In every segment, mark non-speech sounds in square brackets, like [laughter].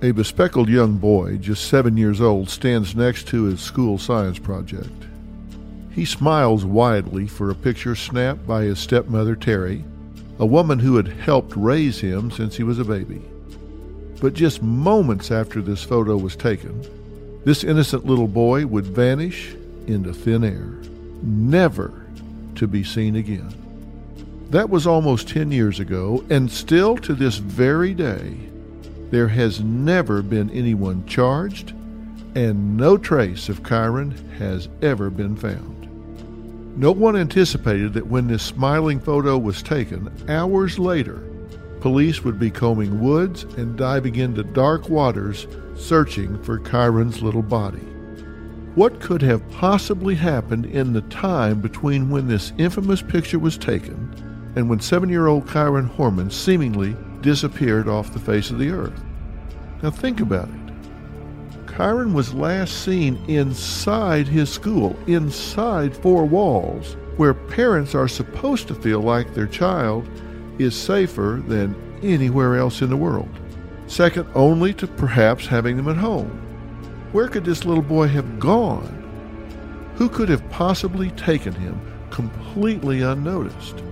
A bespectacled young boy, just seven years old, stands next to his school science project. He smiles widely for a picture snapped by his stepmother, Terri, a woman who had helped raise him since he was a baby. But just moments after this photo was taken, this innocent little boy would vanish into thin air, never to be seen again. That was almost 10 years ago, and still to this very day, there has never been anyone charged, and no trace of Kyron has ever been found. No one anticipated that when this smiling photo was taken, hours later, police would be combing woods and diving into dark waters searching for Kyron's little body. What could have possibly happened in the time between when this infamous picture was taken and when seven year old Kyron Horman seemingly disappeared off the face of the earth. Now think about it. Kyron was last seen inside his school, inside four walls, where parents are supposed to feel like their child is safer than anywhere else in the world, second only to perhaps having them at home. Where could this little boy have gone? Who could have possibly taken him completely unnoticed?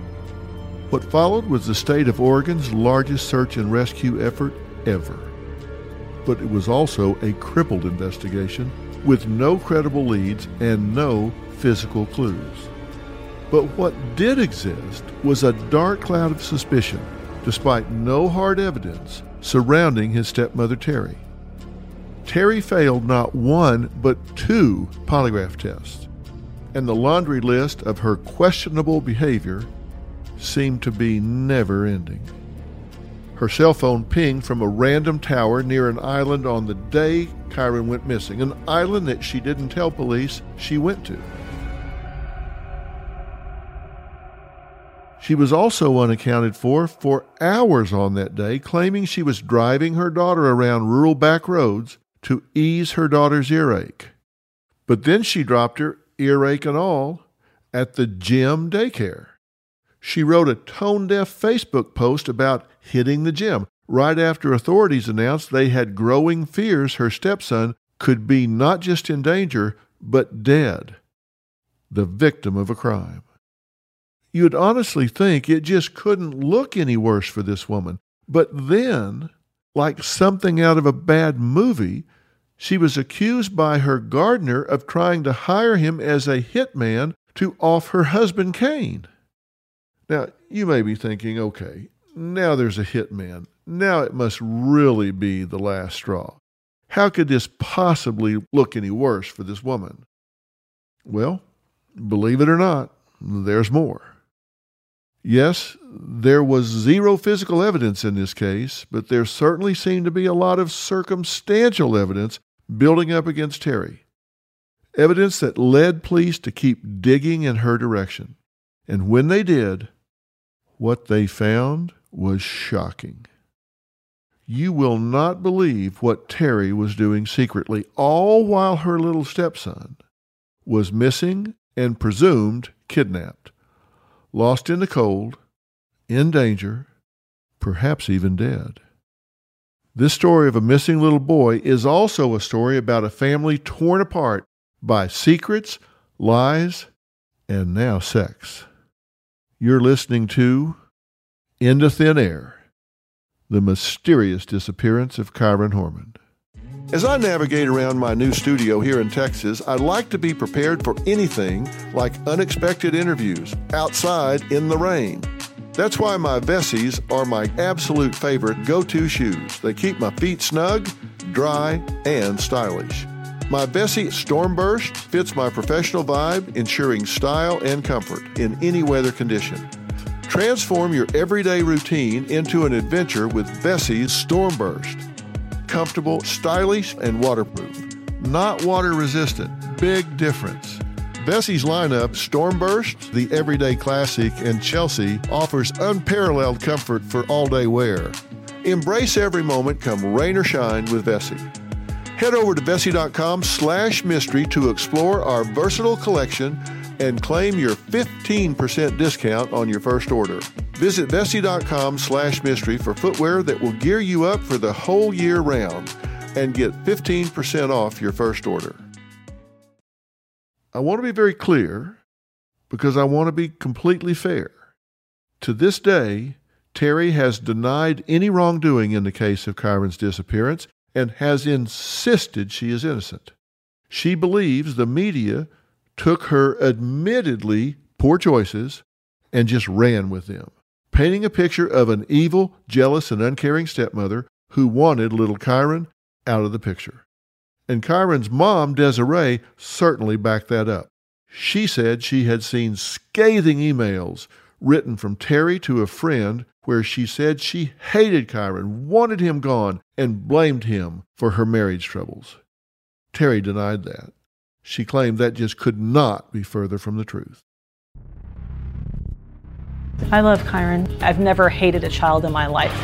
What followed was the state of Oregon's largest search and rescue effort ever. But it was also a crippled investigation with no credible leads and no physical clues. But what did exist was a dark cloud of suspicion, despite no hard evidence surrounding his stepmother Terri. Terri failed not one, but two polygraph tests, and the laundry list of her questionable behavior seemed to be never ending. Her cell phone pinged from a random tower near an island on the day Kyron went missing, an island that she didn't tell police she went to. She was also unaccounted for for hours on that day, claiming she was driving her daughter around rural back roads to ease her daughter's earache. But then she dropped her, earache and all, at the gym daycare she wrote a tone deaf Facebook post about hitting the gym right after authorities announced they had growing fears her stepson could be not just in danger, but dead, the victim of a crime. You'd honestly think it just couldn't look any worse for this woman. But then, like something out of a bad movie, she was accused by her gardener of trying to hire him as a hitman to off her husband Kaine. Now, you may be thinking, okay, now there's a hitman. Now it must really be the last straw. How could this possibly look any worse for this woman? Well, believe it or not, there's more. Yes, there was zero physical evidence in this case, but there certainly seemed to be a lot of circumstantial evidence building up against Terri. Evidence that led police to keep digging in her direction. And when they did, what they found was shocking. You will not believe what Terri was doing secretly, all while her little stepson was missing and presumed kidnapped, lost in the cold, in danger, perhaps even dead. This story of a missing little boy is also a story about a family torn apart by secrets, lies, and now sex. You're listening to Into Thin Air The Mysterious Disappearance of Kyron Horman. As I navigate around my new studio here in Texas, I like to be prepared for anything like unexpected interviews outside in the rain. That's why my Vessies are my absolute favorite go to shoes. They keep my feet snug, dry, and stylish. My Vessi Stormburst fits my professional vibe, ensuring style and comfort in any weather condition. Transform your everyday routine into an adventure with Vessi's Stormburst. Comfortable, stylish, and waterproof. Not water resistant. Big difference. Vessi's lineup, Stormburst, the Everyday Classic, and Chelsea, offers unparalleled comfort for all day wear. Embrace every moment, come rain or shine with Vessi. Head over to Vessi.com slash mystery to explore our versatile collection and claim your 15% discount on your first order. Visit Vessi.com slash mystery for footwear that will gear you up for the whole year round and get 15% off your first order. I want to be very clear because I want to be completely fair. To this day, Terri has denied any wrongdoing in the case of Kyron's disappearance and has insisted she is innocent. She believes the media took her admittedly poor choices and just ran with them, painting a picture of an evil, jealous, and uncaring stepmother who wanted little Kyron out of the picture. And Kyron's mom, Desiree, certainly backed that up. She said she had seen scathing emails written from Terri to a friend where she said she hated Kyron, wanted him gone, and blamed him for her marriage troubles. Terri denied that. She claimed that just could not be further from the truth. I love Kyron. I've never hated a child in my life.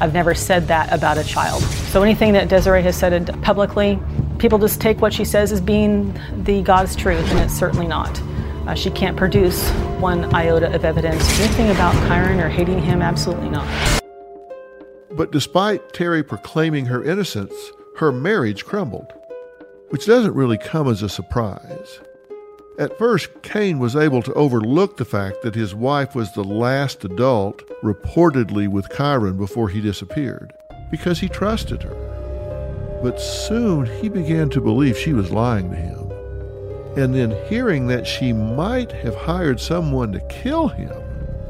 I've never said that about a child. So anything that Desiree has said publicly, people just take what she says as being the God's truth, and it's certainly not. Uh, she can't produce one iota of evidence. Anything about Kyron or hating him, absolutely not. But despite Terri proclaiming her innocence, her marriage crumbled, which doesn't really come as a surprise. At first, Kaine was able to overlook the fact that his wife was the last adult reportedly with Kyron before he disappeared, because he trusted her. But soon he began to believe she was lying to him. And then hearing that she might have hired someone to kill him,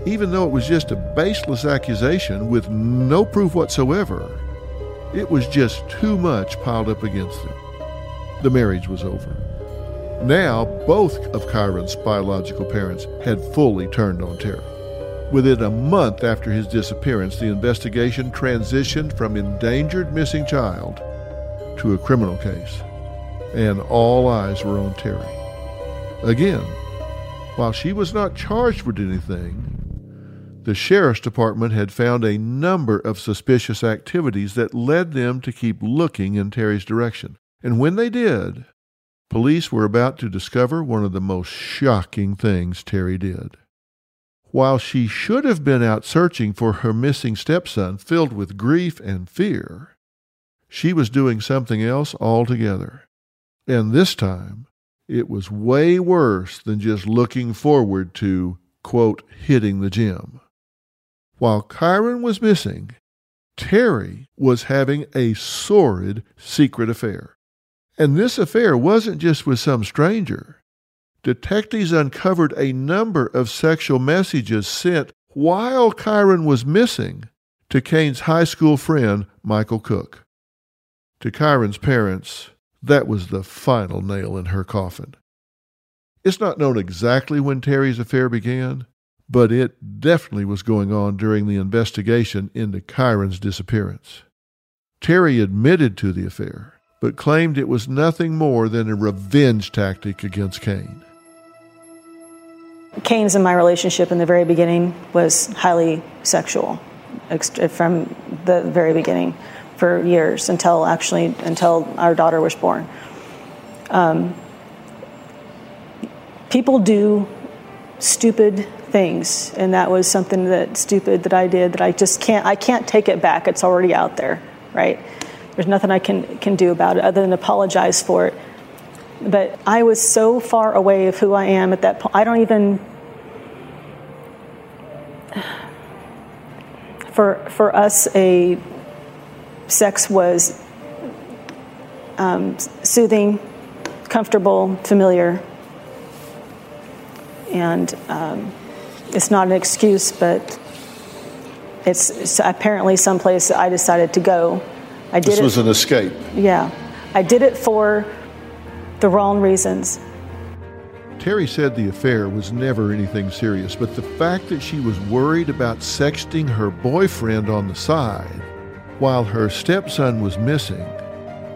even though it was just a baseless accusation with no proof whatsoever, it was just too much piled up against him. The marriage was over. Now, both of Kyron's biological parents had fully turned on Terri. Within a month after his disappearance, the investigation transitioned from endangered missing child to a criminal case, and all eyes were on Terri. Again, while she was not charged with anything, the sheriff's department had found a number of suspicious activities that led them to keep looking in Terri's direction. And when they did, Police were about to discover one of the most shocking things Terri did. While she should have been out searching for her missing stepson filled with grief and fear, she was doing something else altogether. And this time, it was way worse than just looking forward to, quote, hitting the gym. While Kyron was missing, Terri was having a sordid secret affair. And this affair wasn't just with some stranger. Detectives uncovered a number of sexual messages sent while Kyron was missing to Kaine's high school friend, Michael Cook. To Kyron's parents, that was the final nail in her coffin. It's not known exactly when Terri's affair began, but it definitely was going on during the investigation into Kyron's disappearance. Terri admitted to the affair but claimed it was nothing more than a revenge tactic against Kaine. Kaine's and my relationship in the very beginning was highly sexual from the very beginning for years until actually until our daughter was born. Um, people do stupid things and that was something that stupid that I did that I just can't I can't take it back it's already out there right there's nothing I can, can do about it other than apologize for it. But I was so far away of who I am at that point. I don't even. [sighs] For, for us, a sex was um, soothing, comfortable, familiar, and um, it's not an excuse, but it's, it's apparently someplace I decided to go I did this was it, an escape. Yeah. I did it for the wrong reasons. Terri said the affair was never anything serious, but the fact that she was worried about sexting her boyfriend on the side while her stepson was missing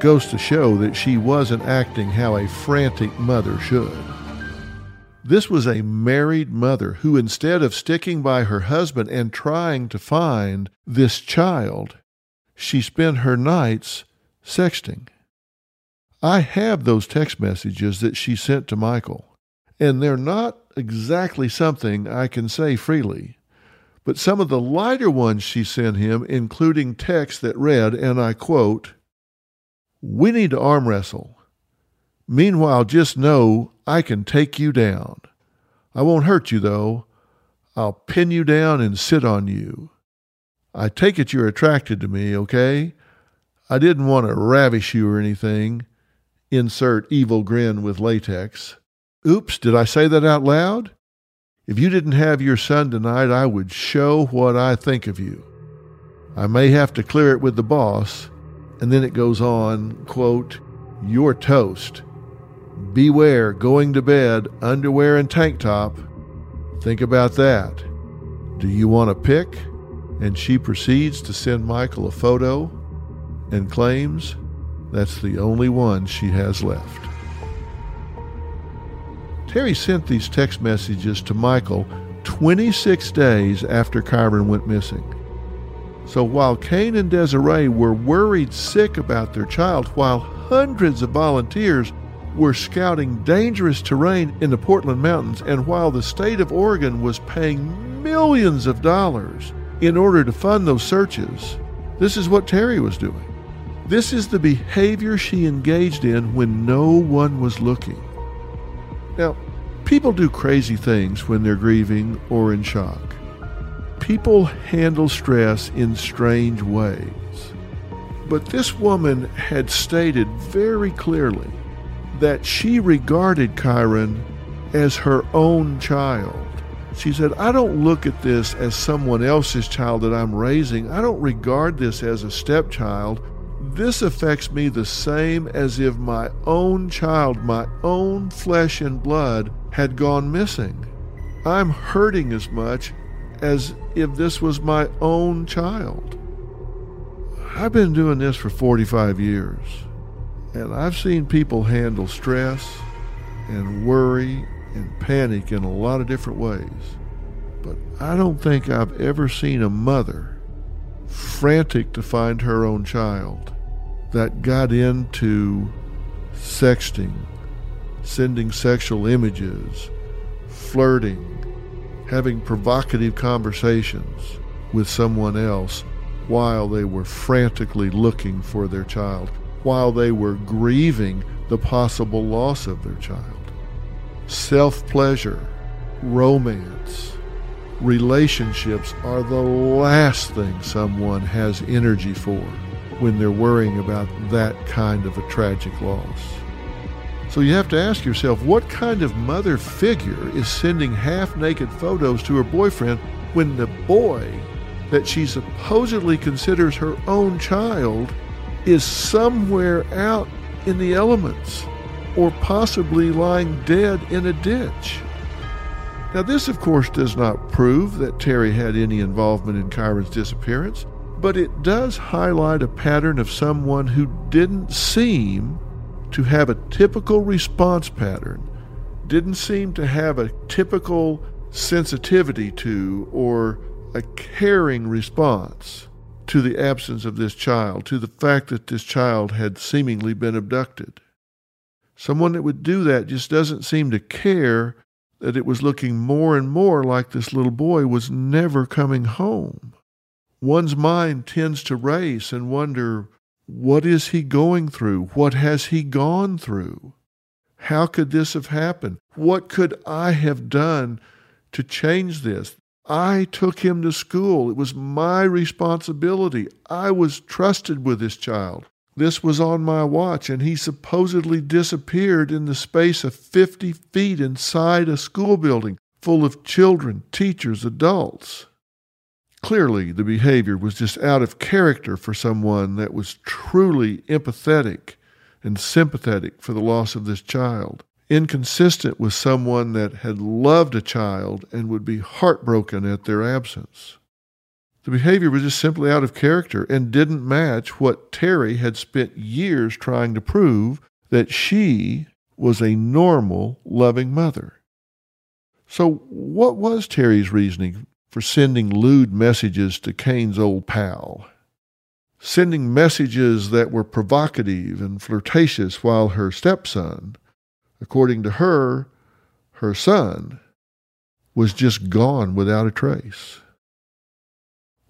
goes to show that she wasn't acting how a frantic mother should. This was a married mother who, instead of sticking by her husband and trying to find this child, she spent her nights sexting. I have those text messages that she sent to Michael, and they're not exactly something I can say freely. But some of the lighter ones she sent him, including texts that read, and I quote, We need to arm wrestle. Meanwhile, just know I can take you down. I won't hurt you, though. I'll pin you down and sit on you. I take it you're attracted to me, okay? I didn't want to ravish you or anything. Insert evil grin with latex. Oops, did I say that out loud? If you didn't have your son tonight, I would show what I think of you. I may have to clear it with the boss. And then it goes on, quote, You're toast. Beware going to bed, underwear and tank top. Think about that. Do you want to pick? And she proceeds to send Michael a photo and claims that's the only one she has left. Terri sent these text messages to Michael 26 days after Kyron went missing. So while Kaine and Desiree were worried sick about their child, while hundreds of volunteers were scouting dangerous terrain in the Portland Mountains, and while the state of Oregon was paying millions of dollars in order to fund those searches, this is what Terri was doing. This is the behavior she engaged in when no one was looking. Now, people do crazy things when they're grieving or in shock. People handle stress in strange ways. But this woman had stated very clearly that she regarded Kyron as her own child. She said, I don't look at this as someone else's child that I'm raising. I don't regard this as a stepchild. This affects me the same as if my own child, my own flesh and blood, had gone missing. I'm hurting as much as if this was my own child. I've been doing this for 45 years, and I've seen people handle stress and worry and panic in a lot of different ways. But I don't think I've ever seen a mother frantic to find her own child that got into sexting, sending sexual images, flirting, having provocative conversations with someone else while they were frantically looking for their child, while they were grieving the possible loss of their child. Self pleasure, romance, relationships are the last thing someone has energy for when they're worrying about that kind of a tragic loss. So you have to ask yourself what kind of mother figure is sending half naked photos to her boyfriend when the boy that she supposedly considers her own child is somewhere out in the elements or possibly lying dead in a ditch. Now, this, of course, does not prove that Terri had any involvement in Kyron's disappearance but it does highlight a pattern of someone who didn't seem to have a typical response pattern, didn't seem to have a typical sensitivity to or a caring response to the absence of this child, to the fact that this child had seemingly been abducted. Someone that would do that just doesn't seem to care that it was looking more and more like this little boy was never coming home one's mind tends to race and wonder what is he going through? What has he gone through? How could this have happened? What could I have done to change this? I took him to school. It was my responsibility. I was trusted with this child. This was on my watch, and he supposedly disappeared in the space of 50 feet inside a school building full of children, teachers, adults. Clearly, the behavior was just out of character for someone that was truly empathetic and sympathetic for the loss of this child, inconsistent with someone that had loved a child and would be heartbroken at their absence. The behavior was just simply out of character and didn't match what Terri had spent years trying to prove that she was a normal, loving mother. So, what was Terri's reasoning for sending lewd messages to Kaine's old pal, sending messages that were provocative and flirtatious while her stepson, according to her, her son, was just gone without a trace.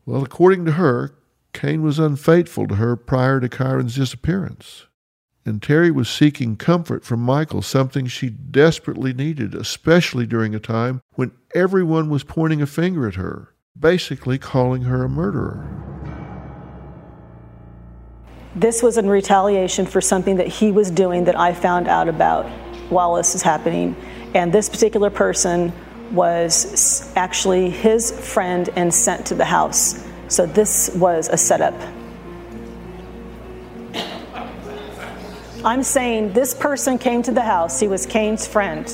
Well, according to her, Kaine was unfaithful to her prior to Kyron's disappearance. And Terri was seeking comfort from Michael, something she desperately needed, especially during a time when everyone was pointing a finger at her, basically calling her a murderer. This was in retaliation for something that he was doing that I found out about while this is happening. And this particular person was actually his friend and sent to the house. So this was a setup. I'm saying this person came to the house. He was Kaine's friend.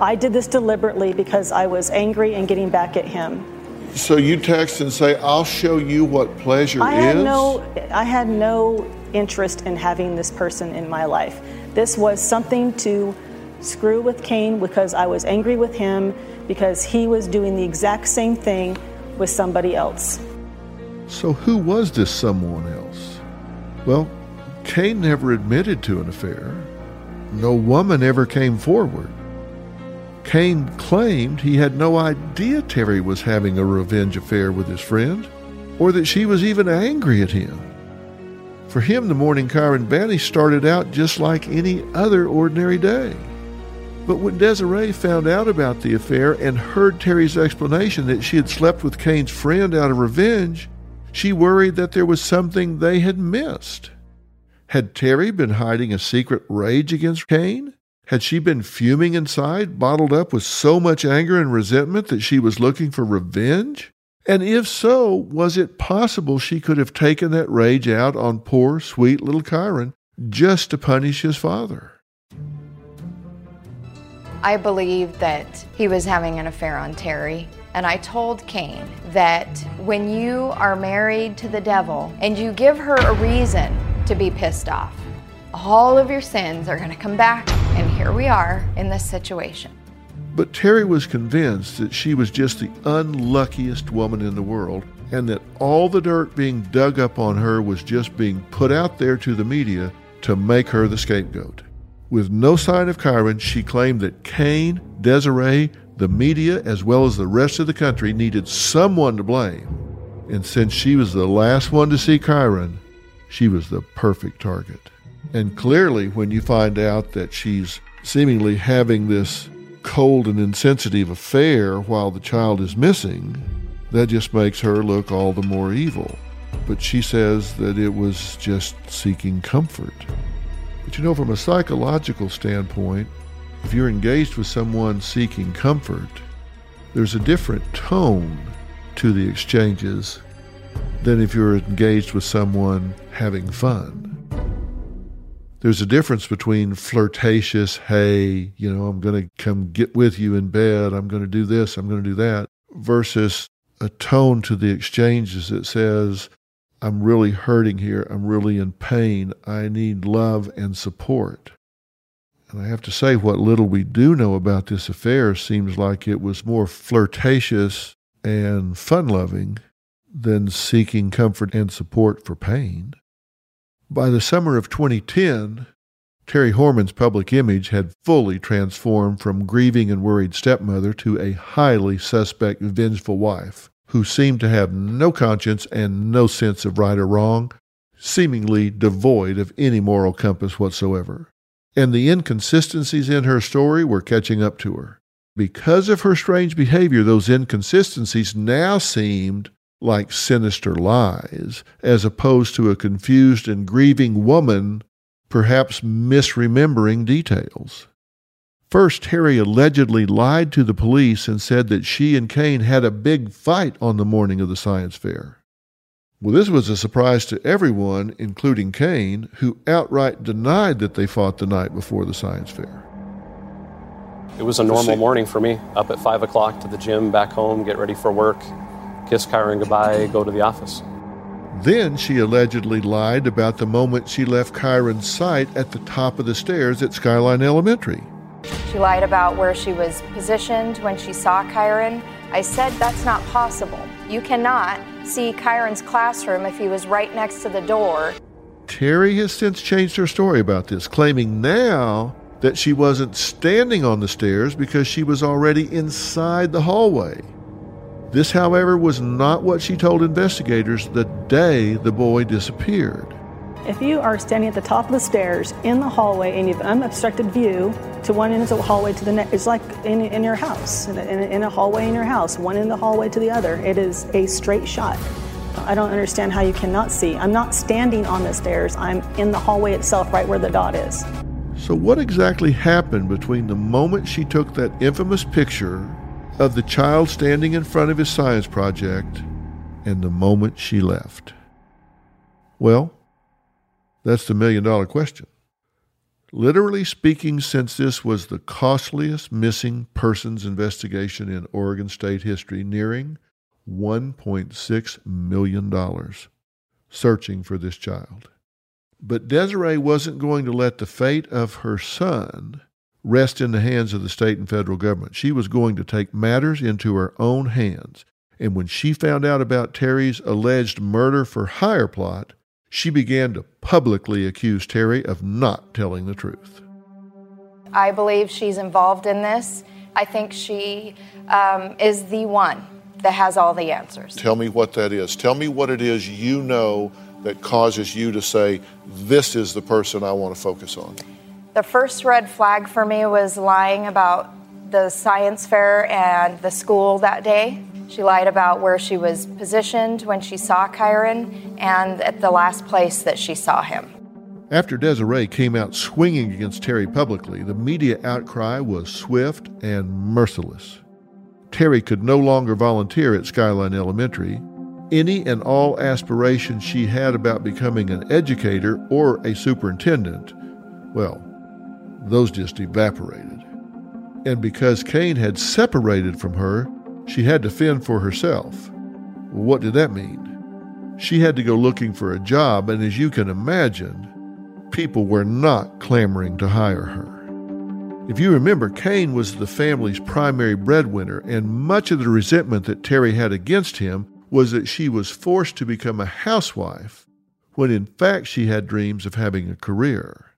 I did this deliberately because I was angry and getting back at him. So you text and say, "I'll show you what pleasure I is." had no I had no interest in having this person in my life. This was something to screw with Kaine because I was angry with him because he was doing the exact same thing with somebody else. So who was this someone else? Well, Kaine never admitted to an affair. No woman ever came forward. Kaine claimed he had no idea Terri was having a revenge affair with his friend, or that she was even angry at him. For him, the morning Kyron vanished started out just like any other ordinary day. But when Desiree found out about the affair and heard Terri's explanation that she had slept with Kaine's friend out of revenge, she worried that there was something they had missed. Had Terri been hiding a secret rage against Kaine? Had she been fuming inside, bottled up with so much anger and resentment that she was looking for revenge? And if so, was it possible she could have taken that rage out on poor, sweet little Kyron just to punish his father? I believe that he was having an affair on Terri. And I told Kaine that when you are married to the devil and you give her a reason to be pissed off, all of your sins are going to come back. And here we are in this situation. But Terri was convinced that she was just the unluckiest woman in the world and that all the dirt being dug up on her was just being put out there to the media to make her the scapegoat. With no sign of Kyron, she claimed that Kaine, Desiree, the media, as well as the rest of the country, needed someone to blame. And since she was the last one to see Kyron, she was the perfect target. And clearly, when you find out that she's seemingly having this cold and insensitive affair while the child is missing, that just makes her look all the more evil. But she says that it was just seeking comfort. But you know, from a psychological standpoint, if you're engaged with someone seeking comfort, there's a different tone to the exchanges than if you're engaged with someone having fun. There's a difference between flirtatious, hey, you know, I'm going to come get with you in bed, I'm going to do this, I'm going to do that, versus a tone to the exchanges that says, I'm really hurting here, I'm really in pain, I need love and support. And I have to say, what little we do know about this affair seems like it was more flirtatious and fun loving than seeking comfort and support for pain. By the summer of 2010, Terri Horman's public image had fully transformed from grieving and worried stepmother to a highly suspect, vengeful wife who seemed to have no conscience and no sense of right or wrong, seemingly devoid of any moral compass whatsoever. And the inconsistencies in her story were catching up to her. Because of her strange behavior, those inconsistencies now seemed like sinister lies, as opposed to a confused and grieving woman perhaps misremembering details. First, Harry allegedly lied to the police and said that she and Kaine had a big fight on the morning of the science fair. Well, this was a surprise to everyone, including Kaine, who outright denied that they fought the night before the science fair. It was a normal morning for me. Up at 5 o'clock to the gym, back home, get ready for work, kiss Kyron goodbye, go to the office. Then she allegedly lied about the moment she left Kyron's sight at the top of the stairs at Skyline Elementary. She lied about where she was positioned when she saw Kyron. I said that's not possible. You cannot see Kyron's classroom if he was right next to the door. Terri has since changed her story about this, claiming now that she wasn't standing on the stairs because she was already inside the hallway. This, however, was not what she told investigators the day the boy disappeared. If you are standing at the top of the stairs in the hallway and you've unobstructed view to one end of the hallway to the next, it's like in, in your house, in a, in a hallway in your house, one end of the hallway to the other. It is a straight shot. I don't understand how you cannot see. I'm not standing on the stairs, I'm in the hallway itself, right where the dot is. So, what exactly happened between the moment she took that infamous picture of the child standing in front of his science project and the moment she left? Well, that's the million dollar question. Literally speaking, since this was the costliest missing persons investigation in Oregon state history, nearing $1.6 million searching for this child. But Desiree wasn't going to let the fate of her son rest in the hands of the state and federal government. She was going to take matters into her own hands. And when she found out about Terri's alleged murder for hire plot, she began to publicly accuse Terri of not telling the truth. I believe she's involved in this. I think she um, is the one that has all the answers. Tell me what that is. Tell me what it is you know that causes you to say, this is the person I want to focus on. The first red flag for me was lying about the science fair and the school that day. She lied about where she was positioned when she saw Kyron and at the last place that she saw him. After Desiree came out swinging against Terri publicly, the media outcry was swift and merciless. Terri could no longer volunteer at Skyline Elementary. Any and all aspirations she had about becoming an educator or a superintendent, well, those just evaporated. And because Kaine had separated from her, she had to fend for herself. What did that mean? She had to go looking for a job, and as you can imagine, people were not clamoring to hire her. If you remember, Kaine was the family's primary breadwinner, and much of the resentment that Terri had against him was that she was forced to become a housewife when in fact she had dreams of having a career.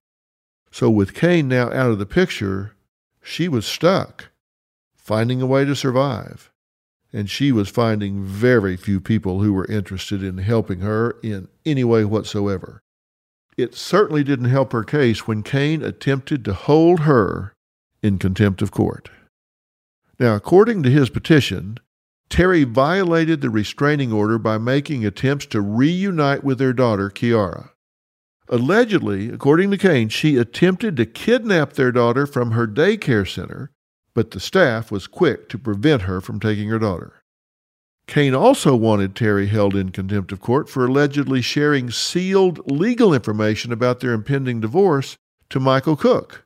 So, with Kaine now out of the picture, she was stuck, finding a way to survive. And she was finding very few people who were interested in helping her in any way whatsoever. It certainly didn't help her case when Kaine attempted to hold her in contempt of court. Now, according to his petition, Terri violated the restraining order by making attempts to reunite with their daughter, Kiara. Allegedly, according to Kaine, she attempted to kidnap their daughter from her daycare center, but the staff was quick to prevent her from taking her daughter. Kaine also wanted Terri held in contempt of court for allegedly sharing sealed legal information about their impending divorce to Michael Cook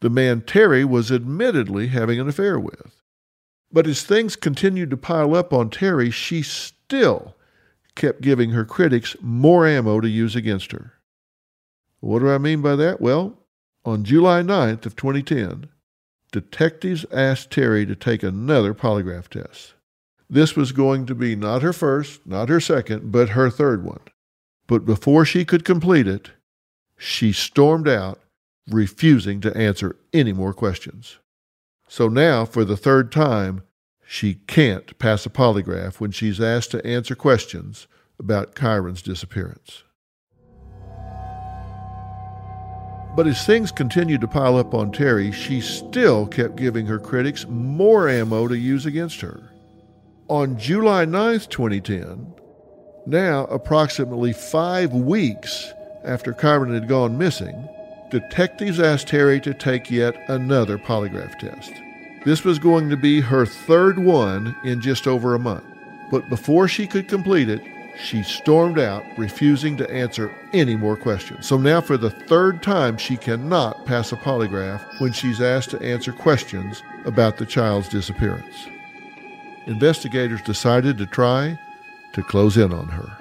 the man Terri was admittedly having an affair with. But as things continued to pile up on Terri, she still kept giving her critics more ammo to use against her. What do I mean by that? Well, on July 9th of 2010, detectives asked Terri to take another polygraph test. This was going to be not her first, not her second, but her third one. But before she could complete it, she stormed out refusing to answer any more questions. So now, for the third time, she can't pass a polygraph when she's asked to answer questions about Kyron's disappearance. But as things continued to pile up on Terri, she still kept giving her critics more ammo to use against her. On July 9th, 2010, now approximately five weeks after Kyron had gone missing, detectives asked Terri to take yet another polygraph test. This was going to be her third one in just over a month. But before she could complete it, she stormed out, refusing to answer any more questions. So now, for the third time, she cannot pass a polygraph when she's asked to answer questions about the child's disappearance. Investigators decided to try to close in on her.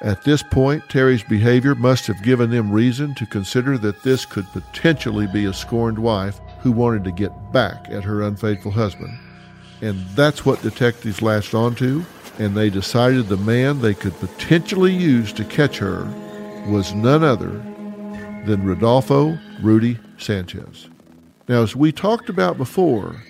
At this point, Terri's behavior must have given them reason to consider that this could potentially be a scorned wife who wanted to get back at her unfaithful husband. And that's what detectives latched onto, and they decided the man they could potentially use to catch her was none other than Rodolfo Rudy Sanchez. Now, as we talked about before,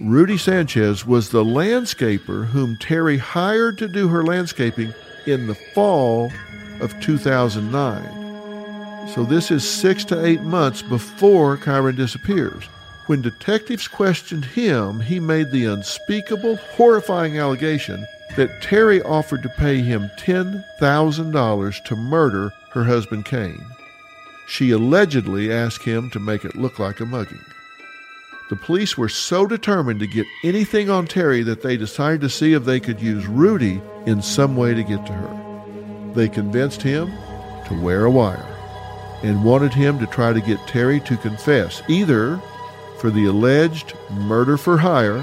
Rudy Sanchez was the landscaper whom Terri hired to do her landscaping in the fall of 2009. So this is six to eight months before Kyron disappears. When detectives questioned him, he made the unspeakable, horrifying allegation that Terri offered to pay him $10,000 to murder her husband Kaine. She allegedly asked him to make it look like a mugging. The police were so determined to get anything on Terri that they decided to see if they could use Rudy in some way to get to her. They convinced him to wear a wire and wanted him to try to get Terri to confess either for the alleged murder for hire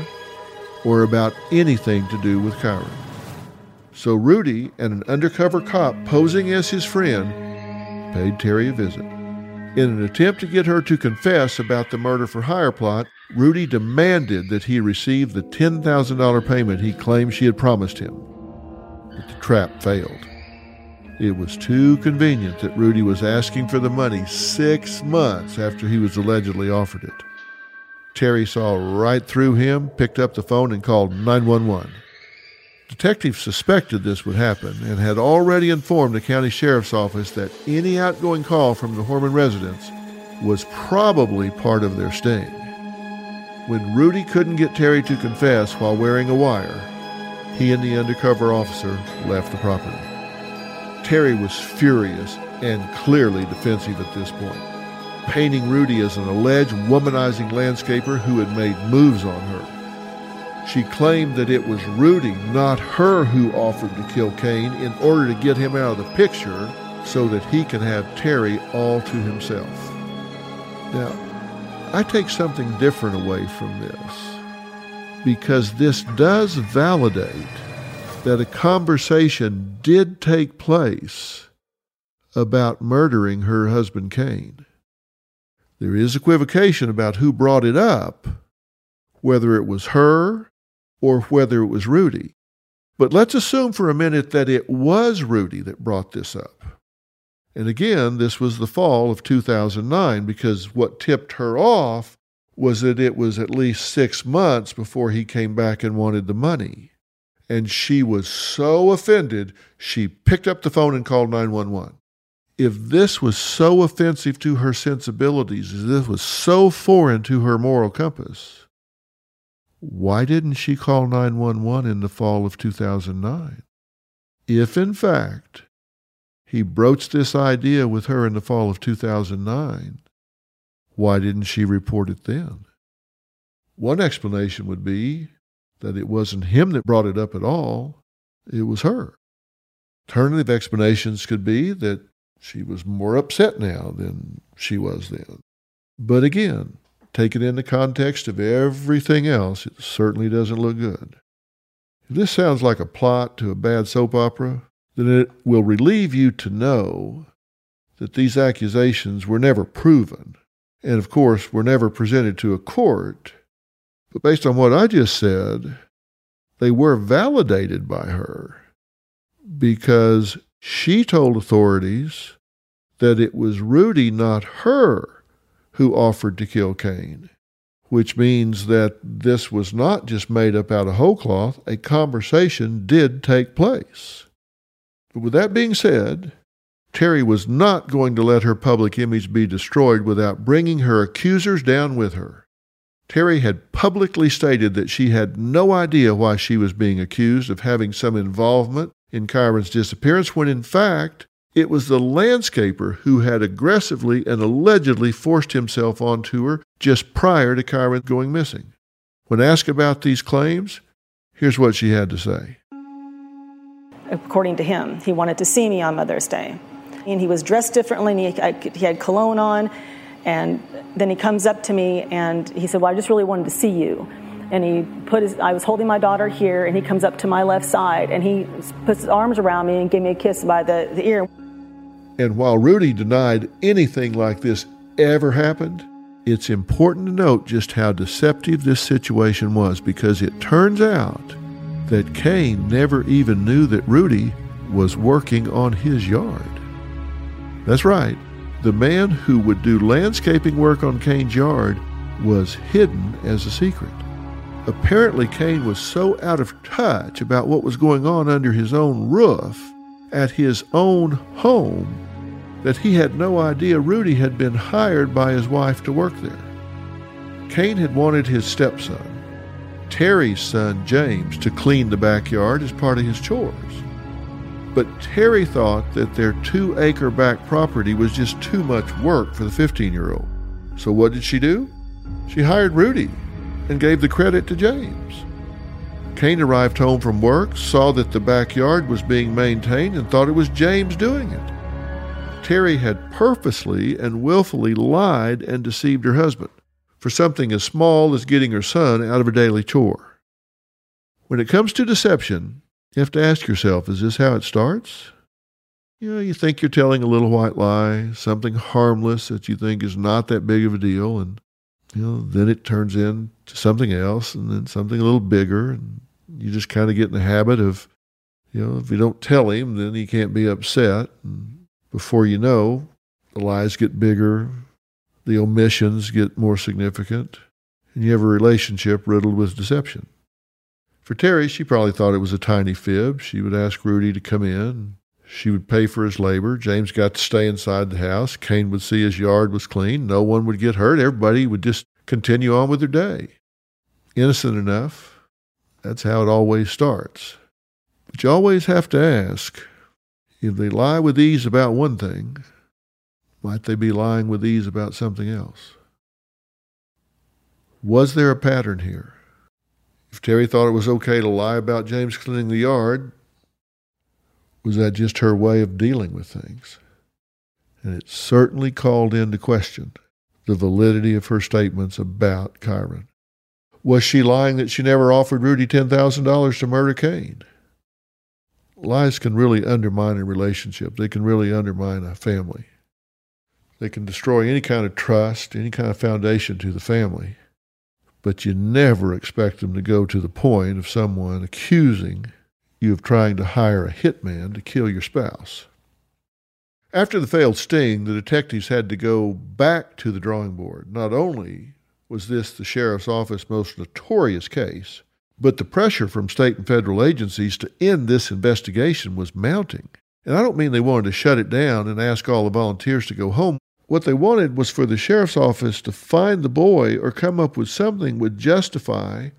or about anything to do with Kyron. So Rudy and an undercover cop posing as his friend paid Terri a visit. In an attempt to get her to confess about the murder for hire plot, Rudy demanded that he receive the $10,000 payment he claimed she had promised him. But the trap failed. It was too convenient that Rudy was asking for the money six months after he was allegedly offered it. Terri saw right through him, picked up the phone, and called 911. Detectives suspected this would happen and had already informed the county sheriff's office that any outgoing call from the Horman residence was probably part of their sting. When Rudy couldn't get Terri to confess while wearing a wire, he and the undercover officer left the property. Terri was furious and clearly defensive at this point painting Rudy as an alleged womanizing landscaper who had made moves on her. She claimed that it was Rudy, not her, who offered to kill Kaine in order to get him out of the picture so that he can have Terri all to himself. Now, I take something different away from this because this does validate that a conversation did take place about murdering her husband Kaine. There is equivocation about who brought it up, whether it was her or whether it was Rudy. But let's assume for a minute that it was Rudy that brought this up. And again, this was the fall of 2009 because what tipped her off was that it was at least six months before he came back and wanted the money. And she was so offended, she picked up the phone and called 911 if this was so offensive to her sensibilities, if this was so foreign to her moral compass, why didn't she call 911 in the fall of 2009? If, in fact, he broached this idea with her in the fall of 2009, why didn't she report it then? One explanation would be that it wasn't him that brought it up at all, it was her. Alternative explanations could be that she was more upset now than she was then. But again, taken in the context of everything else, it certainly doesn't look good. If this sounds like a plot to a bad soap opera, then it will relieve you to know that these accusations were never proven, and of course were never presented to a court. But based on what I just said, they were validated by her because she told authorities that it was Rudy, not her, who offered to kill Kaine, which means that this was not just made up out of whole cloth. A conversation did take place. But with that being said, Terri was not going to let her public image be destroyed without bringing her accusers down with her. Terri had publicly stated that she had no idea why she was being accused of having some involvement in Kyron's disappearance, when in fact, it was the landscaper who had aggressively and allegedly forced himself onto her just prior to Kyron going missing. When asked about these claims, here's what she had to say. According to him, he wanted to see me on Mother's Day. And he was dressed differently, and he, he had cologne on. And then he comes up to me and he said, Well, I just really wanted to see you and he put his i was holding my daughter here and he comes up to my left side and he puts his arms around me and gave me a kiss by the, the ear and while rudy denied anything like this ever happened it's important to note just how deceptive this situation was because it turns out that Kaine never even knew that Rudy was working on his yard. That's right. the man who would do landscaping work on Kaine's yard was hidden as a secret. Apparently, Kaine was so out of touch about what was going on under his own roof at his own home that he had no idea Rudy had been hired by his wife to work there. Kaine had wanted his stepson, Terri's son James, to clean the backyard as part of his chores. But Terri thought that their two acre back property was just too much work for the 15 year old. So what did she do? She hired Rudy and gave the credit to James. Kaine arrived home from work, saw that the backyard was being maintained, and thought it was James doing it. Terri had purposely and willfully lied and deceived her husband for something as small as getting her son out of a daily chore. When it comes to deception, you have to ask yourself is this how it starts? You know, you think you're telling a little white lie, something harmless that you think is not that big of a deal, and you know, then it turns into something else and then something a little bigger and you just kind of get in the habit of, you know, if you don't tell him, then he can't be upset. And before you know, the lies get bigger, the omissions get more significant, and you have a relationship riddled with deception. For Terri, she probably thought it was a tiny fib. She would ask Rudy to come in. She would pay for his labor. James got to stay inside the house. Kaine would see his yard was clean. No one would get hurt. Everybody would just continue on with their day. Innocent enough. That's how it always starts. But you always have to ask if they lie with ease about one thing, might they be lying with ease about something else? Was there a pattern here? If Terri thought it was okay to lie about James cleaning the yard, was that just her way of dealing with things? And it certainly called into question the validity of her statements about Kyron. Was she lying that she never offered Rudy $10,000 to murder Kaine? Lies can really undermine a relationship. They can really undermine a family. They can destroy any kind of trust, any kind of foundation to the family. But you never expect them to go to the point of someone accusing you of trying to hire a hitman to kill your spouse. After the failed sting, the detectives had to go back to the drawing board. Not only was this the sheriff's office's most notorious case, but the pressure from state and federal agencies to end this investigation was mounting. And I don't mean they wanted to shut it down and ask all the volunteers to go home. What they wanted was for the sheriff's office to find the boy or come up with something would justify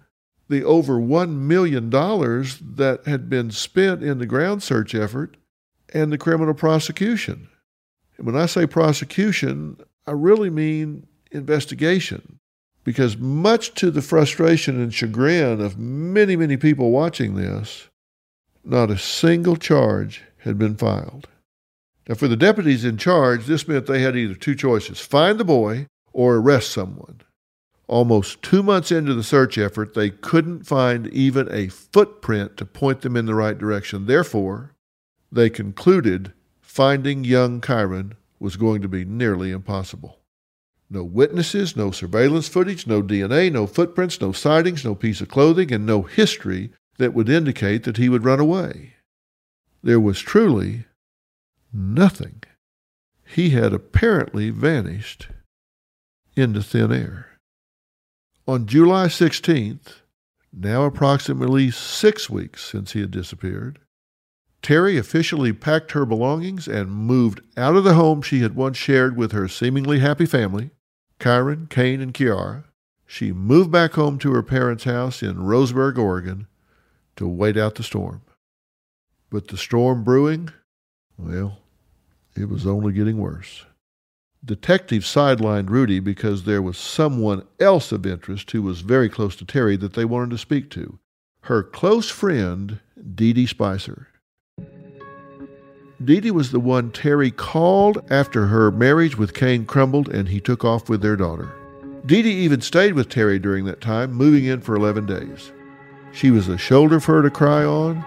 the over $1 million that had been spent in the ground search effort and the criminal prosecution. And when I say prosecution, I really mean investigation. Because, much to the frustration and chagrin of many, many people watching this, not a single charge had been filed. Now, for the deputies in charge, this meant they had either two choices find the boy or arrest someone. Almost two months into the search effort, they couldn't find even a footprint to point them in the right direction. Therefore, they concluded finding young Kyron was going to be nearly impossible. No witnesses, no surveillance footage, no DNA, no footprints, no sightings, no piece of clothing, and no history that would indicate that he would run away. There was truly nothing. He had apparently vanished into thin air. On July 16th, now approximately six weeks since he had disappeared, Terri officially packed her belongings and moved out of the home she had once shared with her seemingly happy family, Kyron, Kaine, and Kiara. She moved back home to her parents' house in Roseburg, Oregon, to wait out the storm. But the storm brewing, well, it was only getting worse. Detectives sidelined Rudy because there was someone else of interest who was very close to Terri that they wanted to speak to. Her close friend, Dee Dee Spicer. Dee Dee was the one Terri called after her marriage with Kaine crumbled and he took off with their daughter. Dee Dee even stayed with Terri during that time, moving in for 11 days. She was a shoulder for her to cry on,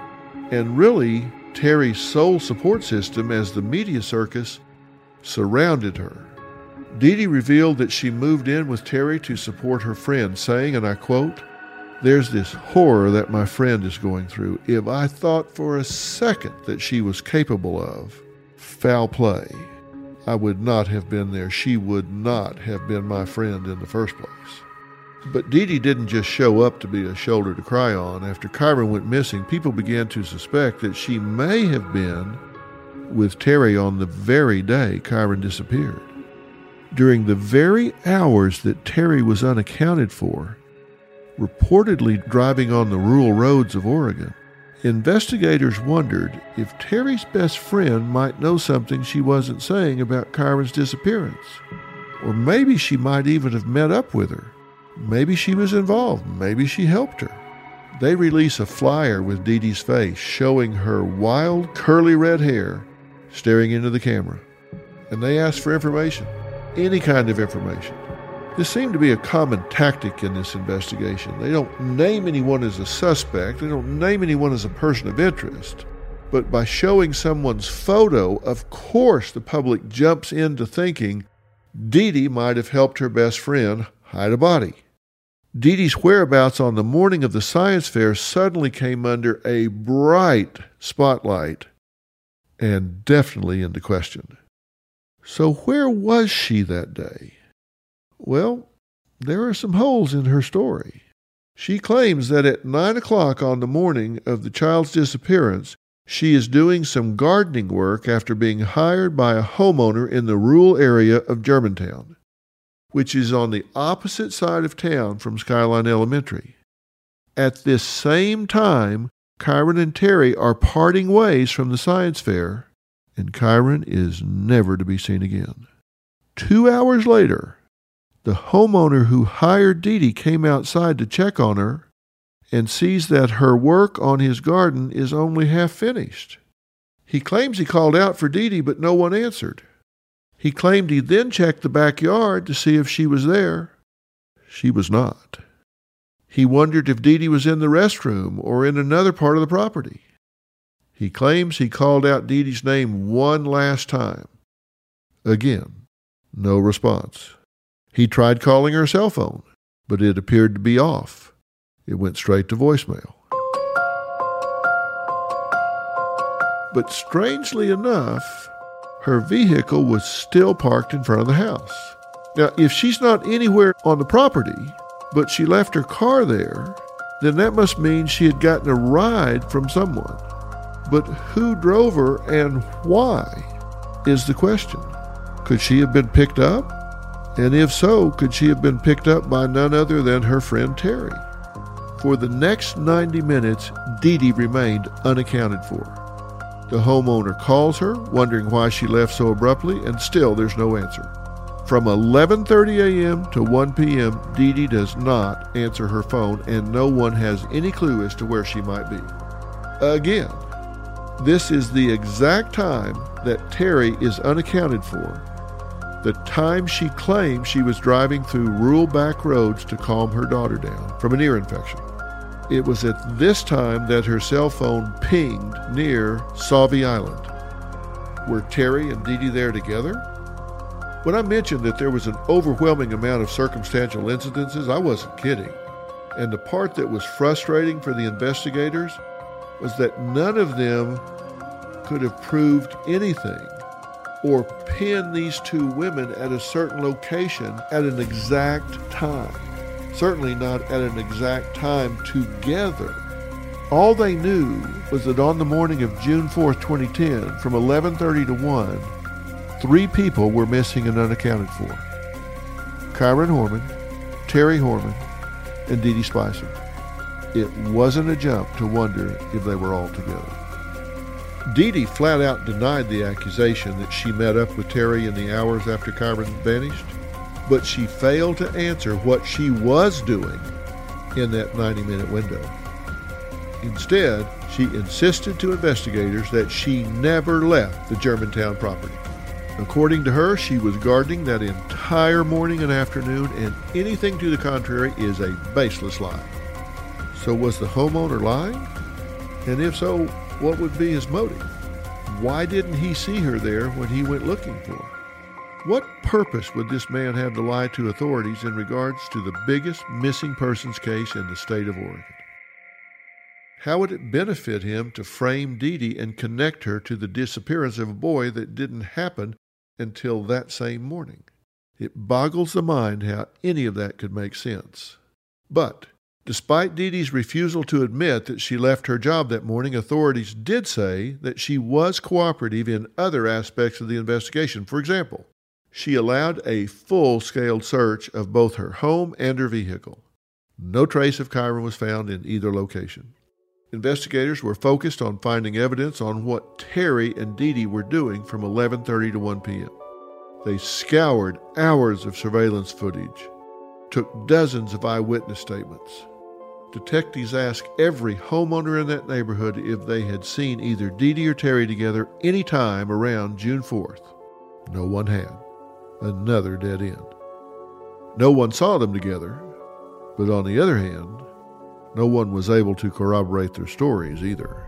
and really Terri's sole support system as the media circus surrounded her. Dee Dee revealed that she moved in with Terri to support her friend, saying, and I quote, There's this horror that my friend is going through. If I thought for a second that she was capable of foul play, I would not have been there. She would not have been my friend in the first place. But Dee Dee didn't just show up to be a shoulder to cry on. After Kyron went missing, people began to suspect that she may have been with Terri on the very day Kyron disappeared. During the very hours that Terri was unaccounted for, reportedly driving on the rural roads of Oregon, investigators wondered if Terri's best friend might know something she wasn't saying about Kyron's disappearance. Or maybe she might even have met up with her. Maybe she was involved. Maybe she helped her. They release a flyer with Dee Dee's face showing her wild, curly red hair staring into the camera. And they ask for information, any kind of information. This seemed to be a common tactic in this investigation. They don't name anyone as a suspect, they don't name anyone as a person of interest. But by showing someone's photo, of course the public jumps into thinking Dee Dee might have helped her best friend hide a body. Dee Dee's whereabouts on the morning of the science fair suddenly came under a bright spotlight and definitely into question. So, where was she that day? Well, there are some holes in her story. She claims that at nine o'clock on the morning of the child's disappearance, she is doing some gardening work after being hired by a homeowner in the rural area of Germantown which is on the opposite side of town from Skyline Elementary. At this same time, Kyron and Terry are parting ways from the science fair, and Kyron is never to be seen again. Two hours later, the homeowner who hired Dee Dee came outside to check on her and sees that her work on his garden is only half finished. He claims he called out for Dee Dee, but no one answered. He claimed he then checked the backyard to see if she was there. She was not. He wondered if Dee Dee was in the restroom or in another part of the property. He claims he called out Dee Dee's name one last time. Again, no response. He tried calling her cell phone, but it appeared to be off. It went straight to voicemail. But strangely enough, her vehicle was still parked in front of the house. Now, if she's not anywhere on the property, but she left her car there, then that must mean she had gotten a ride from someone. But who drove her and why is the question. Could she have been picked up? And if so, could she have been picked up by none other than her friend Terri? For the next 90 minutes, Dee Dee remained unaccounted for. The homeowner calls her, wondering why she left so abruptly, and still there's no answer. From 11:30 a.m. to 1 p.m., Dee Dee does not answer her phone, and no one has any clue as to where she might be. Again, this is the exact time that Terri is unaccounted for. The time she claimed she was driving through rural back roads to calm her daughter down from an ear infection. It was at this time that her cell phone pinged near Sauvie Island. Were Terri and Dee Dee there together? When I mentioned that there was an overwhelming amount of circumstantial incidences, I wasn't kidding. And the part that was frustrating for the investigators was that none of them could have proved anything or pin these two women at a certain location at an exact time certainly not at an exact time together. All they knew was that on the morning of June 4, 2010, from 11:30 to 1, three people were missing and unaccounted for. Kyron Horman, Terri Horman, and Dee Dee Spicer. It wasn't a jump to wonder if they were all together. Dee Dee flat out denied the accusation that she met up with Terri in the hours after Kyron vanished but she failed to answer what she was doing in that 90 minute window. Instead, she insisted to investigators that she never left the Germantown property. According to her, she was gardening that entire morning and afternoon, and anything to the contrary is a baseless lie. So, was the homeowner lying? And if so, what would be his motive? Why didn't he see her there when he went looking for her? What purpose would this man have to lie to authorities in regards to the biggest missing persons case in the state of Oregon? How would it benefit him to frame Dee Dee and connect her to the disappearance of a boy that didn't happen until that same morning. It boggles the mind how any of that could make sense. But Despite Dee Dee's refusal to admit that she left her job that morning, authorities did say that she was cooperative in other aspects of the investigation. For example, she allowed a full scale search of both her home and her vehicle. No trace of Kyron was found in either location. Investigators were focused on finding evidence on what Terri and Dee Dee were doing from 11:30 to 1 p.m. They scoured hours of surveillance footage, took dozens of eyewitness statements, Detectives asked every homeowner in that neighborhood if they had seen either Dee Dee or Terri together any time around June 4th. No one had. Another dead end. No one saw them together, but on the other hand, no one was able to corroborate their stories either.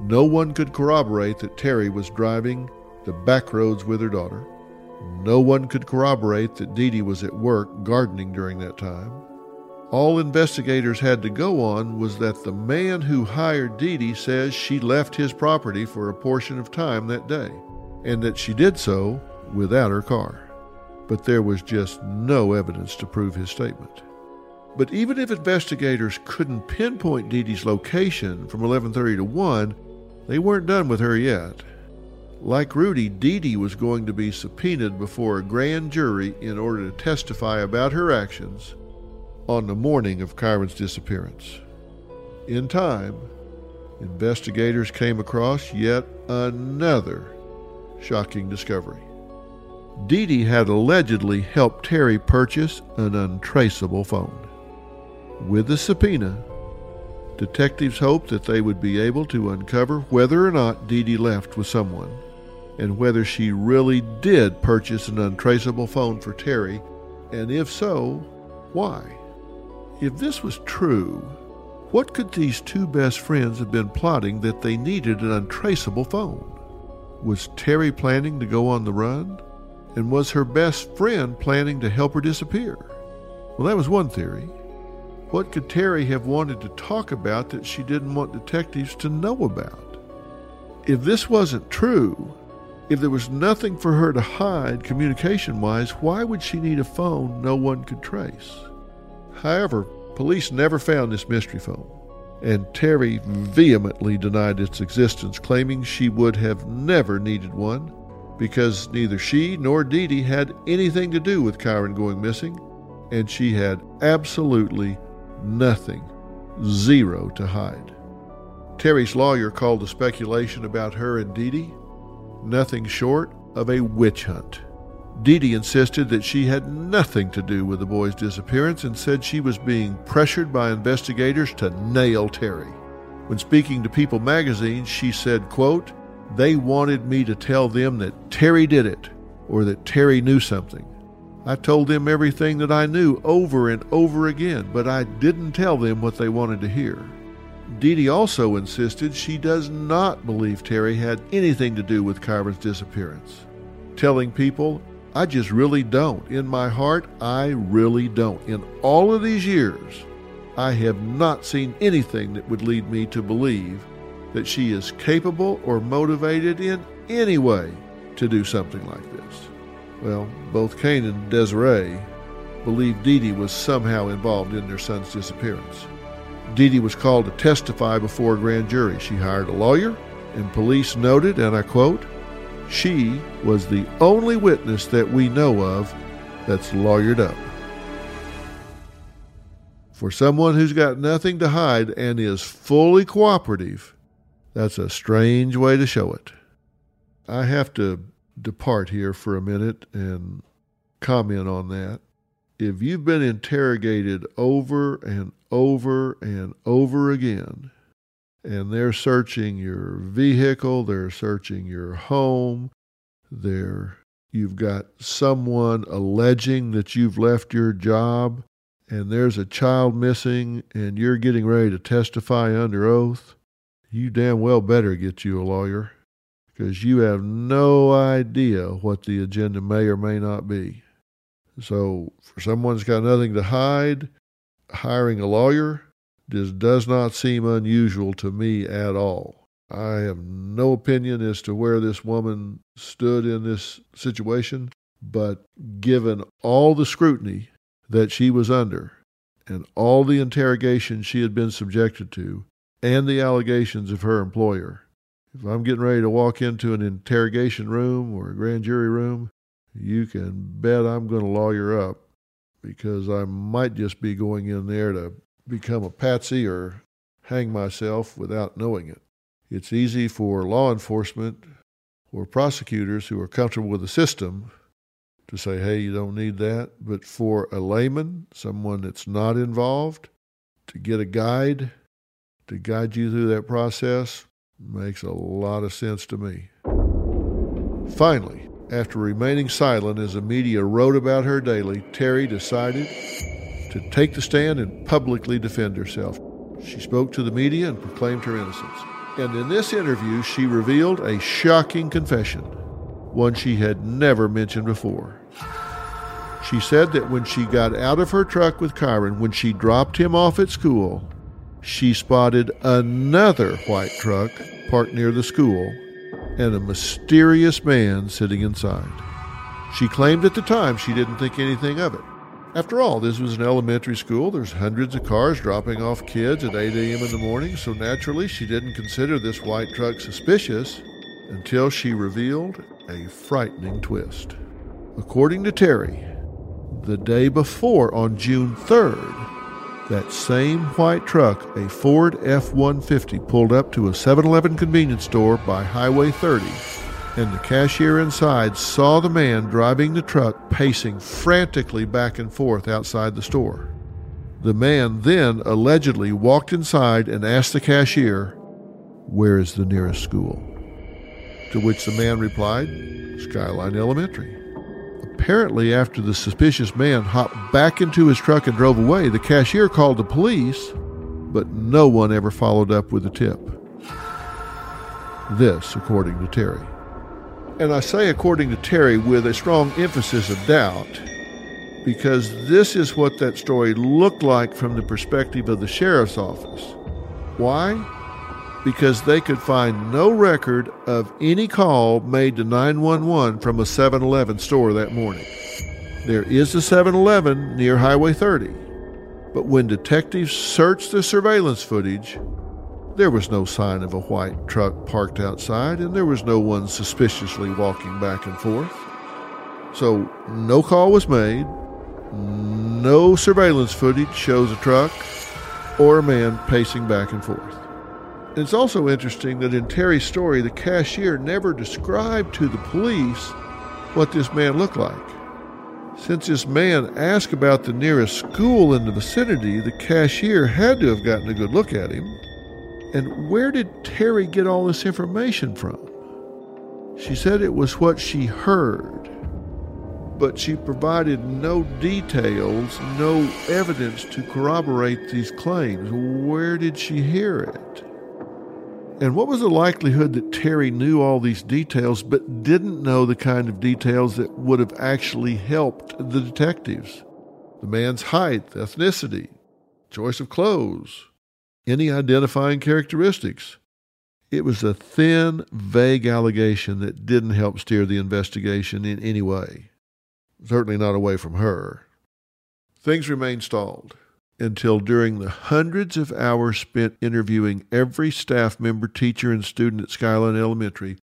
No one could corroborate that Terri was driving the back roads with her daughter. No one could corroborate that Dee Dee was at work gardening during that time. All investigators had to go on was that the man who hired Dee Dee says she left his property for a portion of time that day, and that she did so without her car. But there was just no evidence to prove his statement. But even if investigators couldn't pinpoint Dee Dee's location from 11:30 to 1, they weren't done with her yet. Like Rudy, Dee Dee was going to be subpoenaed before a grand jury in order to testify about her actions on the morning of Kyron's disappearance. In time, investigators came across yet another shocking discovery. Dee Dee had allegedly helped Terri purchase an untraceable phone. With the subpoena, detectives hoped that they would be able to uncover whether or not Dee Dee left with someone and whether she really did purchase an untraceable phone for Terri, and if so, why. If this was true, what could these two best friends have been plotting that they needed an untraceable phone? Was Terri planning to go on the run? And was her best friend planning to help her disappear? Well, that was one theory. What could Terri have wanted to talk about that she didn't want detectives to know about? If this wasn't true, if there was nothing for her to hide communication wise, why would she need a phone no one could trace? However, police never found this mystery phone, and Terri vehemently denied its existence, claiming she would have never needed one because neither she nor Dee Dee had anything to do with Kyron going missing, and she had absolutely nothing, zero to hide. Terri's lawyer called the speculation about her and Dee Dee nothing short of a witch hunt. Dee Dee insisted that she had nothing to do with the boy's disappearance and said she was being pressured by investigators to nail Terri. When speaking to People magazine, she said, quote, They wanted me to tell them that Terri did it or that Terri knew something. I told them everything that I knew over and over again, but I didn't tell them what they wanted to hear. Dee Dee also insisted she does not believe Terri had anything to do with Kyron's disappearance, telling people I just really don't. In my heart, I really don't. In all of these years, I have not seen anything that would lead me to believe that she is capable or motivated in any way to do something like this. Well, both Kaine and Desiree believed Dee Dee was somehow involved in their son's disappearance. Dee Dee was called to testify before a grand jury. She hired a lawyer, and police noted, and I quote, she was the only witness that we know of that's lawyered up. For someone who's got nothing to hide and is fully cooperative, that's a strange way to show it. I have to depart here for a minute and comment on that. If you've been interrogated over and over and over again, and they're searching your vehicle, they're searching your home, they're you've got someone alleging that you've left your job and there's a child missing and you're getting ready to testify under oath, you damn well better get you a lawyer because you have no idea what the agenda may or may not be. So, for someone who's got nothing to hide, hiring a lawyer does not seem unusual to me at all. I have no opinion as to where this woman stood in this situation, but given all the scrutiny that she was under and all the interrogation she had been subjected to and the allegations of her employer, if I'm getting ready to walk into an interrogation room or a grand jury room, you can bet I'm going to lawyer up because I might just be going in there to become a patsy or hang myself without knowing it. It's easy for law enforcement or prosecutors who are comfortable with the system to say, hey, you don't need that. But for a layman, someone that's not involved, to get a guide to guide you through that process makes a lot of sense to me. Finally, after remaining silent as the media wrote about her daily, Terri decided to take the stand and publicly defend herself. She spoke to the media and proclaimed her innocence. And in this interview, she revealed a shocking confession, one she had never mentioned before. She said that when she got out of her truck with Kyron, when she dropped him off at school, she spotted another white truck parked near the school and a mysterious man sitting inside. She claimed at the time she didn't think anything of it. After all, this was an elementary school. There's hundreds of cars dropping off kids at 8 a.m. in the morning, so naturally she didn't consider this white truck suspicious until she revealed a frightening twist. According to Terri, the day before, on June 3rd, that same white truck, a Ford F 150, pulled up to a 7 Eleven convenience store by Highway 30, and the cashier inside saw the man driving the truck pacing frantically back and forth outside the store. The man then allegedly walked inside and asked the cashier, Where is the nearest school? To which the man replied, Skyline Elementary. Apparently, after the suspicious man hopped back into his truck and drove away, the cashier called the police, but no one ever followed up with a tip. This, according to Terri. And I say according to Terri with a strong emphasis of doubt, because this is what that story looked like from the perspective of the sheriff's office. Why? because they could find no record of any call made to 911 from a 7 Eleven store that morning. There is a 7 Eleven near Highway 30, but when detectives searched the surveillance footage, there was no sign of a white truck parked outside, and there was no one suspiciously walking back and forth. So, no call was made, no surveillance footage shows a truck or a man pacing back and forth. It's also interesting that in Terri's story, the cashier never described to the police what this man looked like. Since this man asked about the nearest school in the vicinity, the cashier had to have gotten a good look at him. And where did Terri get all this information from? She said it was what she heard, but she provided no details, no evidence to corroborate these claims. Where did she hear it? And what was the likelihood that Terri knew all these details but didn't know the kind of details that would have actually helped the detectives? The man's height, ethnicity, choice of clothes, any identifying characteristics. It was a thin, vague allegation that didn't help steer the investigation in any way. Certainly not away from her. Things remained stalled until during the hundreds of hours spent interviewing every staff member, teacher, and student at Skyline Elementary,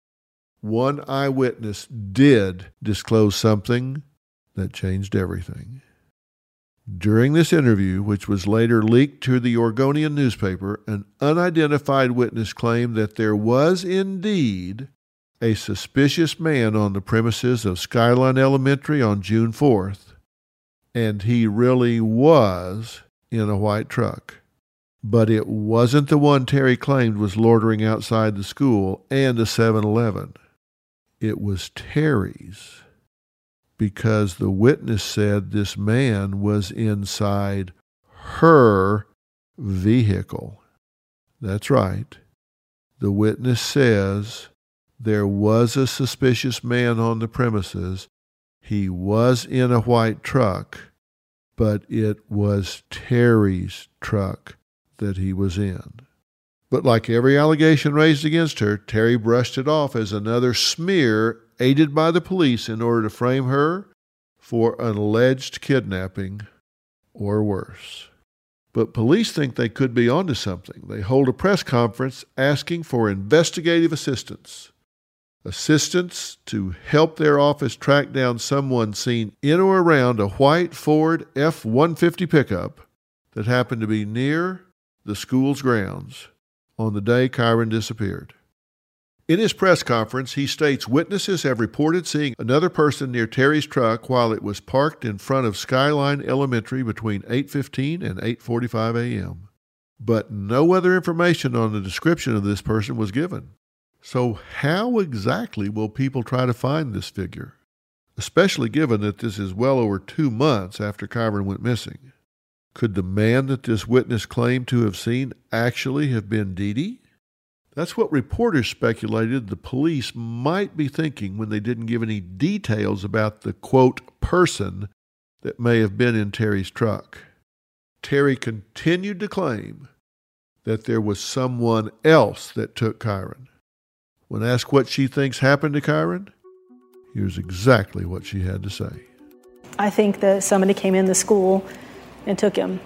one eyewitness did disclose something that changed everything. During this interview, which was later leaked to the Oregonian newspaper, an unidentified witness claimed that there was indeed a suspicious man on the premises of Skyline Elementary on June 4th, and he really was in a white truck. But it wasn't the one Terri claimed was loitering outside the school and a 7 Eleven. It was Terri's because the witness said this man was inside her vehicle. That's right. The witness says there was a suspicious man on the premises. He was in a white truck but it was Terri's truck that he was in. But like every allegation raised against her, Terri brushed it off as another smear aided by the police in order to frame her for an alleged kidnapping or worse. But police think they could be onto something. They hold a press conference asking for investigative assistance. Assistance to help their office track down someone seen in or around a white Ford F 150 pickup that happened to be near the school's grounds on the day Kyron disappeared. In his press conference, he states witnesses have reported seeing another person near Terri's truck while it was parked in front of Skyline Elementary between 8:15 and 8:45 a.m. But no other information on the description of this person was given. So how exactly will people try to find this figure? Especially given that this is well over 2 months after Kyron went missing. Could the man that this witness claimed to have seen actually have been Dee Dee? That's what reporters speculated the police might be thinking when they didn't give any details about the quote person that may have been in Terri's truck. Terri continued to claim that there was someone else that took Kyron. When asked what she thinks happened to Kyron, here's exactly what she had to say. I think that somebody came in the school and took him.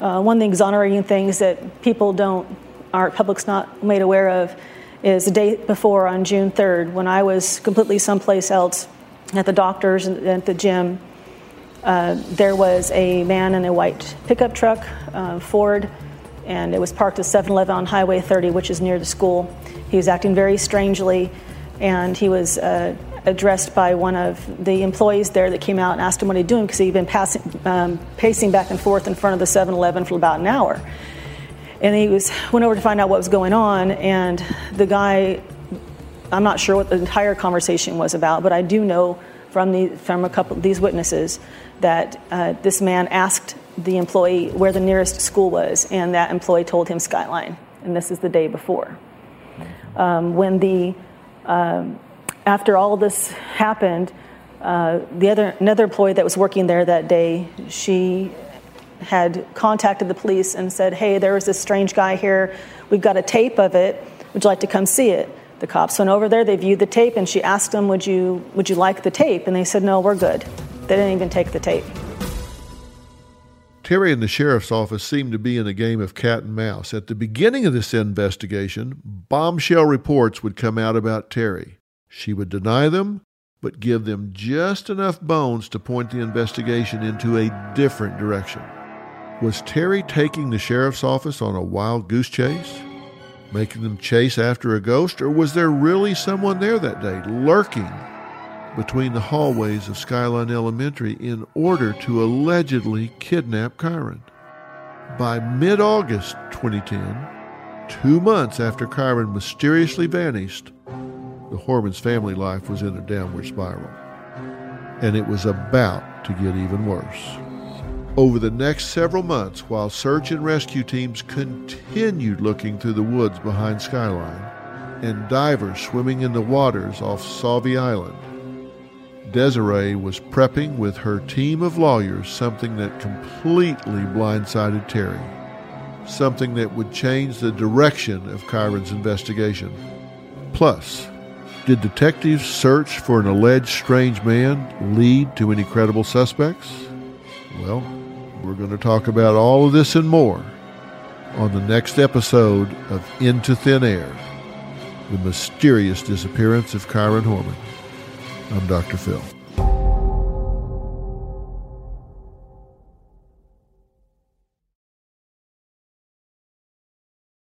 Uh, one of the exonerating things that people don't, our public's not made aware of, is the day before on June 3rd when I was completely someplace else at the doctor's and at the gym. Uh, there was a man in a white pickup truck, uh, Ford, and it was parked at 7 Eleven on Highway 30, which is near the school. He was acting very strangely, and he was uh, addressed by one of the employees there that came out and asked him what he'd doing because he'd been passing, um, pacing back and forth in front of the 7-Eleven for about an hour. And he was went over to find out what was going on, and the guy, I'm not sure what the entire conversation was about, but I do know from the from a couple these witnesses that uh, this man asked the employee where the nearest school was, and that employee told him Skyline, and this is the day before. Um, when the um, after all this happened, uh, the other another employee that was working there that day, she had contacted the police and said, "Hey, there was this strange guy here. We've got a tape of it. Would you like to come see it?" The cops went over there. They viewed the tape, and she asked them, "Would you Would you like the tape?" And they said, "No, we're good." They didn't even take the tape. Terri and the sheriff's office seemed to be in a game of cat and mouse. At the beginning of this investigation, bombshell reports would come out about Terri. She would deny them, but give them just enough bones to point the investigation into a different direction. Was Terri taking the sheriff's office on a wild goose chase? Making them chase after a ghost? Or was there really someone there that day, lurking between the hallways of Skyline Elementary in order to allegedly kidnap Kyron? By mid August 2010, two months after Kyron mysteriously vanished, the Hormans' family life was in a downward spiral. And it was about to get even worse. Over the next several months, while search and rescue teams continued looking through the woods behind Skyline, and divers swimming in the waters off Sauvie Island, Desiree was prepping with her team of lawyers something that completely blindsided Terri, something that would change the direction of Kyron's investigation. Plus, did detectives' search for an alleged strange man lead to any credible suspects? Well, we're going to talk about all of this and more on the next episode of Into Thin Air The Mysterious Disappearance of Kyron Horman. I'm Dr. Phil.